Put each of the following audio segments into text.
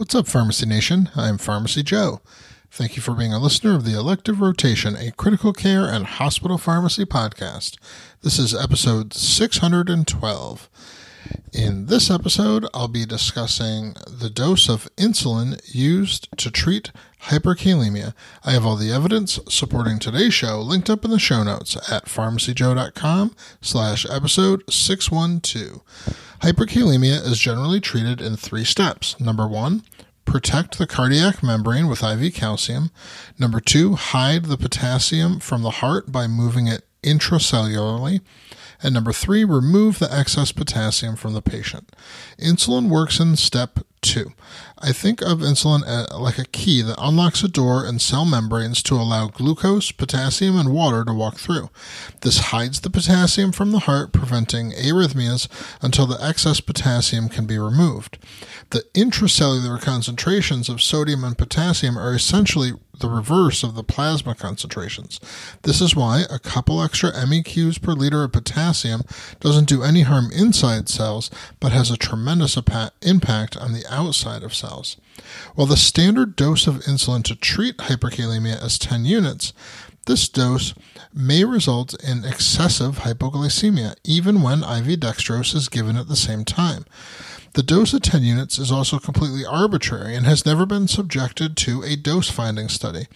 What's up, Pharmacy Nation? I'm Pharmacy Joe. Thank you for being a listener of the Elective Rotation, a critical care and hospital pharmacy podcast. This is episode 612. In this episode, I'll be discussing the dose of insulin used to treat hyperkalemia. I have all the evidence supporting today's show linked up in the show notes at pharmacyjoe.com slash episode 612. Hyperkalemia is generally treated in three steps. Number one, protect the cardiac membrane with IV calcium. Number two, hide the potassium from the heart by moving it intracellularly. And number three, remove the excess potassium from the patient. Insulin works in step two. I think of insulin uh, like a key that unlocks a door in cell membranes to allow glucose, potassium, and water to walk through. This hides the potassium from the heart, preventing arrhythmias until the excess potassium can be removed. The intracellular concentrations of sodium and potassium are essentially the reverse of the plasma concentrations. This is why a couple extra MEQs per liter of potassium doesn't do any harm inside cells, but has a tremendous impact on the outside of cells. While the standard dose of insulin to treat hyperkalemia is 10 units, this dose may result in excessive hypoglycemia even when IV dextrose is given at the same time. The dose of 10 units is also completely arbitrary and has never been subjected to a dose finding study.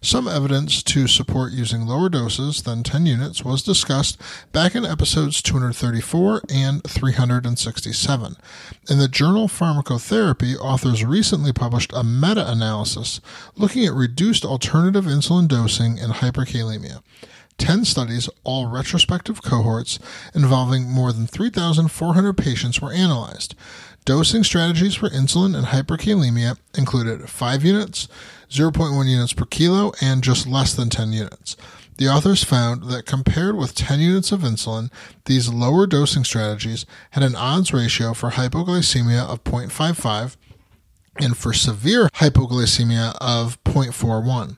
Some evidence to support using lower doses than 10 units was discussed back in episodes 234 and 367. In the journal Pharmacotherapy, authors recently published a meta analysis looking at reduced alternative insulin dosing in hyperkalemia. 10 studies, all retrospective cohorts, involving more than 3,400 patients were analyzed. Dosing strategies for insulin and hyperkalemia included 5 units, 0.1 units per kilo, and just less than 10 units. The authors found that compared with 10 units of insulin, these lower dosing strategies had an odds ratio for hypoglycemia of 0.55 and for severe hypoglycemia of 0.41.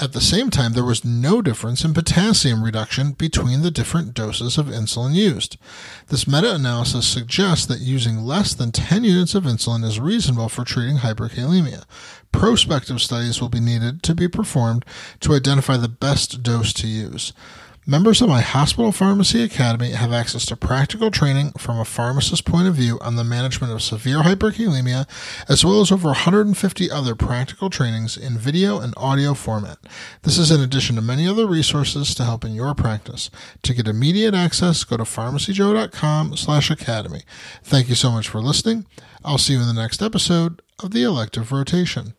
At the same time, there was no difference in potassium reduction between the different doses of insulin used. This meta analysis suggests that using less than 10 units of insulin is reasonable for treating hyperkalemia. Prospective studies will be needed to be performed to identify the best dose to use. Members of my Hospital Pharmacy Academy have access to practical training from a pharmacist's point of view on the management of severe hyperkalemia, as well as over 150 other practical trainings in video and audio format. This is in addition to many other resources to help in your practice. To get immediate access, go to pharmacyjoe.com slash academy. Thank you so much for listening. I'll see you in the next episode of the Elective Rotation.